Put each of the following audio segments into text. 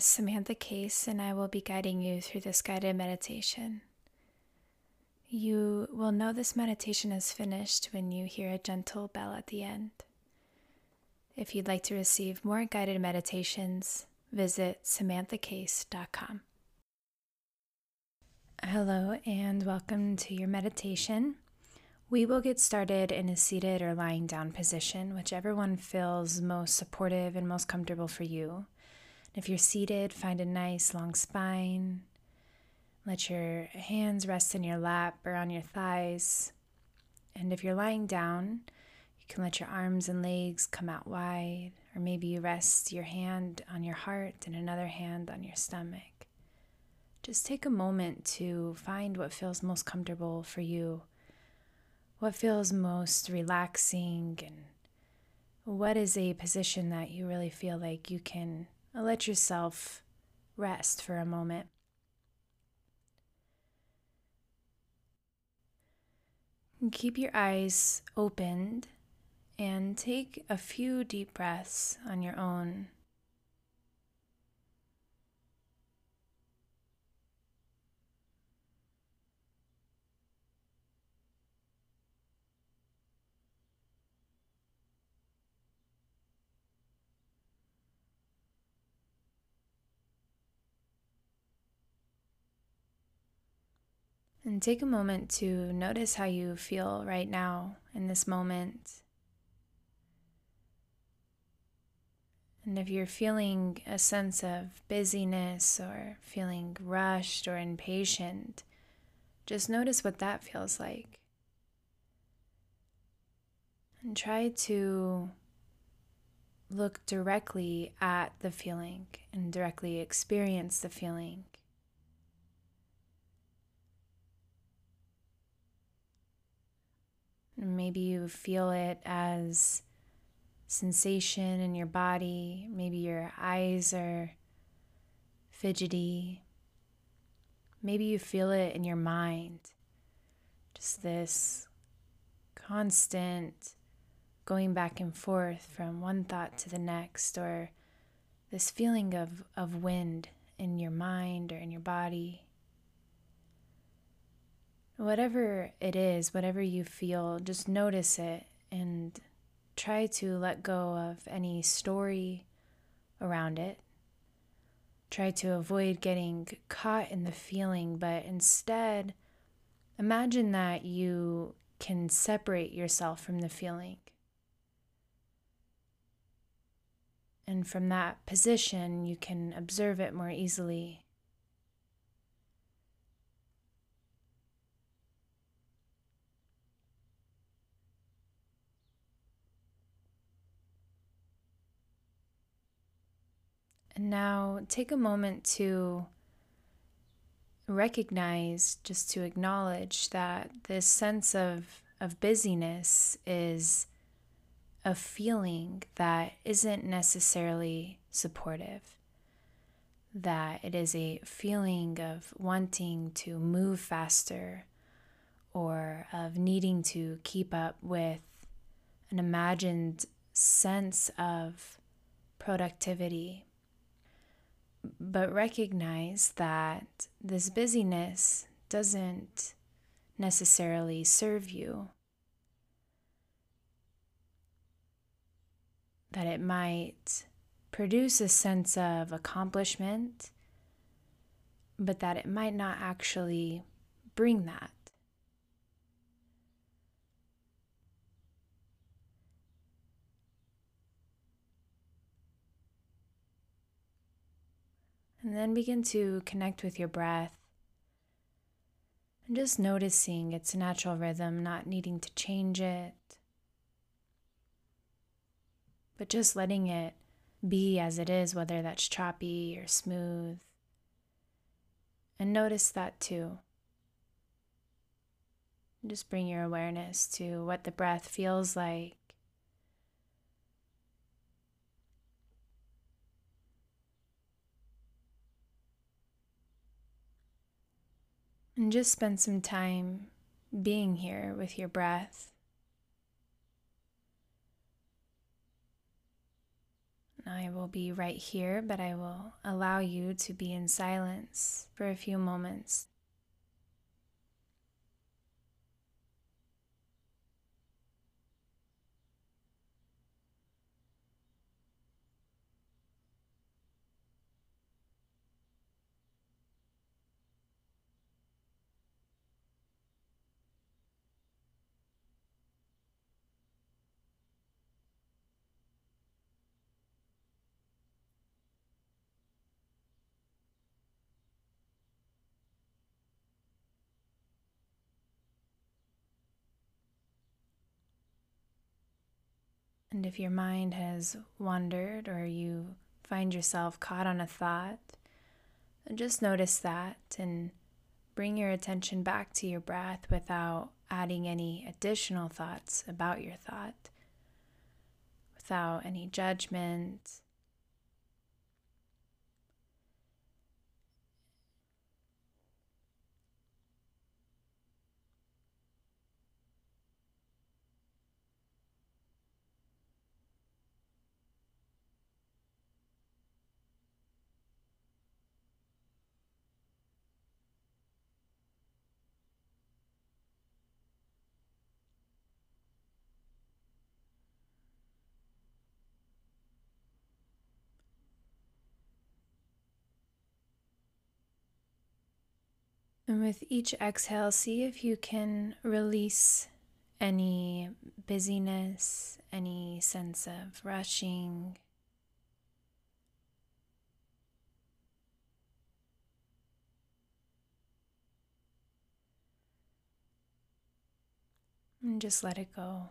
is Samantha Case, and I will be guiding you through this guided meditation. You will know this meditation is finished when you hear a gentle bell at the end. If you'd like to receive more guided meditations, visit samanthacase.com. Hello, and welcome to your meditation. We will get started in a seated or lying down position, whichever one feels most supportive and most comfortable for you. If you're seated, find a nice long spine. Let your hands rest in your lap or on your thighs. And if you're lying down, you can let your arms and legs come out wide, or maybe you rest your hand on your heart and another hand on your stomach. Just take a moment to find what feels most comfortable for you, what feels most relaxing, and what is a position that you really feel like you can let yourself rest for a moment. Keep your eyes opened and take a few deep breaths on your own. And take a moment to notice how you feel right now in this moment. And if you're feeling a sense of busyness or feeling rushed or impatient, just notice what that feels like. And try to look directly at the feeling and directly experience the feeling. Maybe you feel it as sensation in your body. Maybe your eyes are fidgety. Maybe you feel it in your mind. Just this constant going back and forth from one thought to the next, or this feeling of, of wind in your mind or in your body. Whatever it is, whatever you feel, just notice it and try to let go of any story around it. Try to avoid getting caught in the feeling, but instead, imagine that you can separate yourself from the feeling. And from that position, you can observe it more easily now take a moment to recognize, just to acknowledge that this sense of, of busyness is a feeling that isn't necessarily supportive. That it is a feeling of wanting to move faster or of needing to keep up with an imagined sense of productivity but recognize that this busyness doesn't necessarily serve you. That it might produce a sense of accomplishment, but that it might not actually bring that. And then begin to connect with your breath and just noticing its natural rhythm, not needing to change it, but just letting it be as it is, whether that's choppy or smooth. And notice that too. Just bring your awareness to what the breath feels like And just spend some time being here with your breath. I will be right here, but I will allow you to be in silence for a few moments. And if your mind has wandered or you find yourself caught on a thought, just notice that and bring your attention back to your breath without adding any additional thoughts about your thought, without any judgment And with each exhale, see if you can release any busyness, any sense of rushing. And just let it go.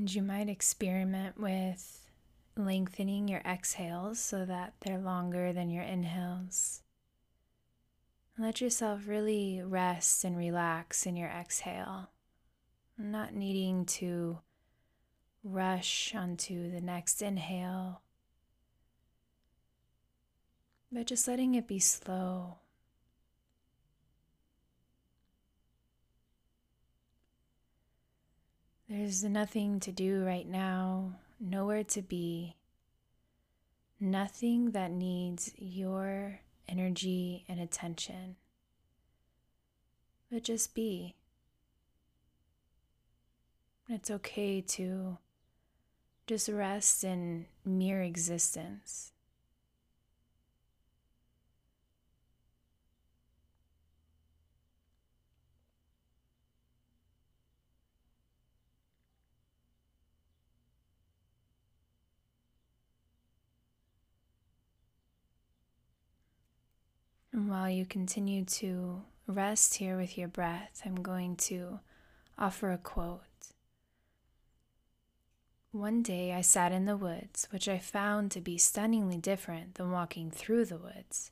And you might experiment with lengthening your exhales so that they're longer than your inhales. Let yourself really rest and relax in your exhale, not needing to rush onto the next inhale, but just letting it be slow There's nothing to do right now, nowhere to be, nothing that needs your energy and attention. But just be. It's okay to just rest in mere existence. And while you continue to rest here with your breath, I'm going to offer a quote. One day I sat in the woods, which I found to be stunningly different than walking through the woods.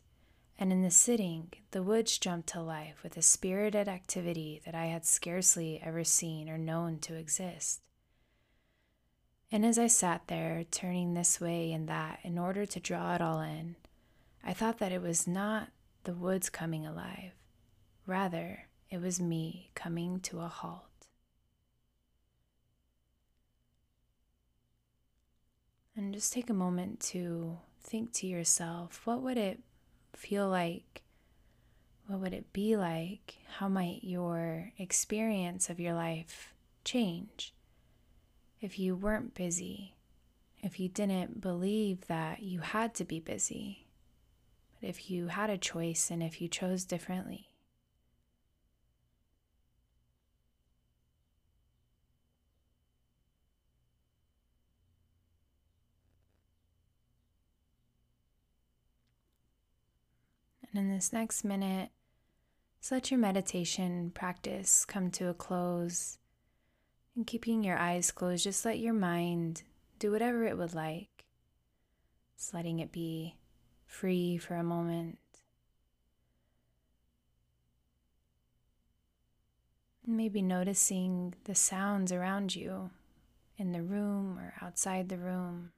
And in the sitting, the woods jumped to life with a spirited activity that I had scarcely ever seen or known to exist. And as I sat there, turning this way and that in order to draw it all in, I thought that it was not the woods coming alive. Rather, it was me coming to a halt. And just take a moment to think to yourself what would it feel like? What would it be like? How might your experience of your life change if you weren't busy? If you didn't believe that you had to be busy? But if you had a choice and if you chose differently, And in this next minute, just let your meditation practice come to a close. And keeping your eyes closed, just let your mind do whatever it would like. Just letting it be free for a moment. Maybe noticing the sounds around you in the room or outside the room.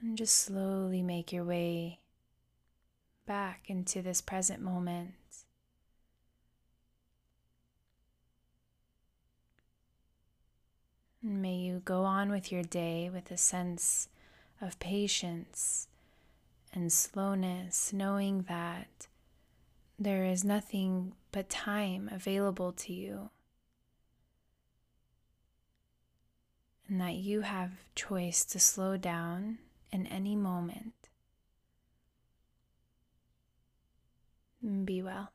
And just slowly make your way back into this present moment. May you go on with your day with a sense of patience and slowness, knowing that there is nothing but time available to you. And that you have choice to slow down in any moment. Be well.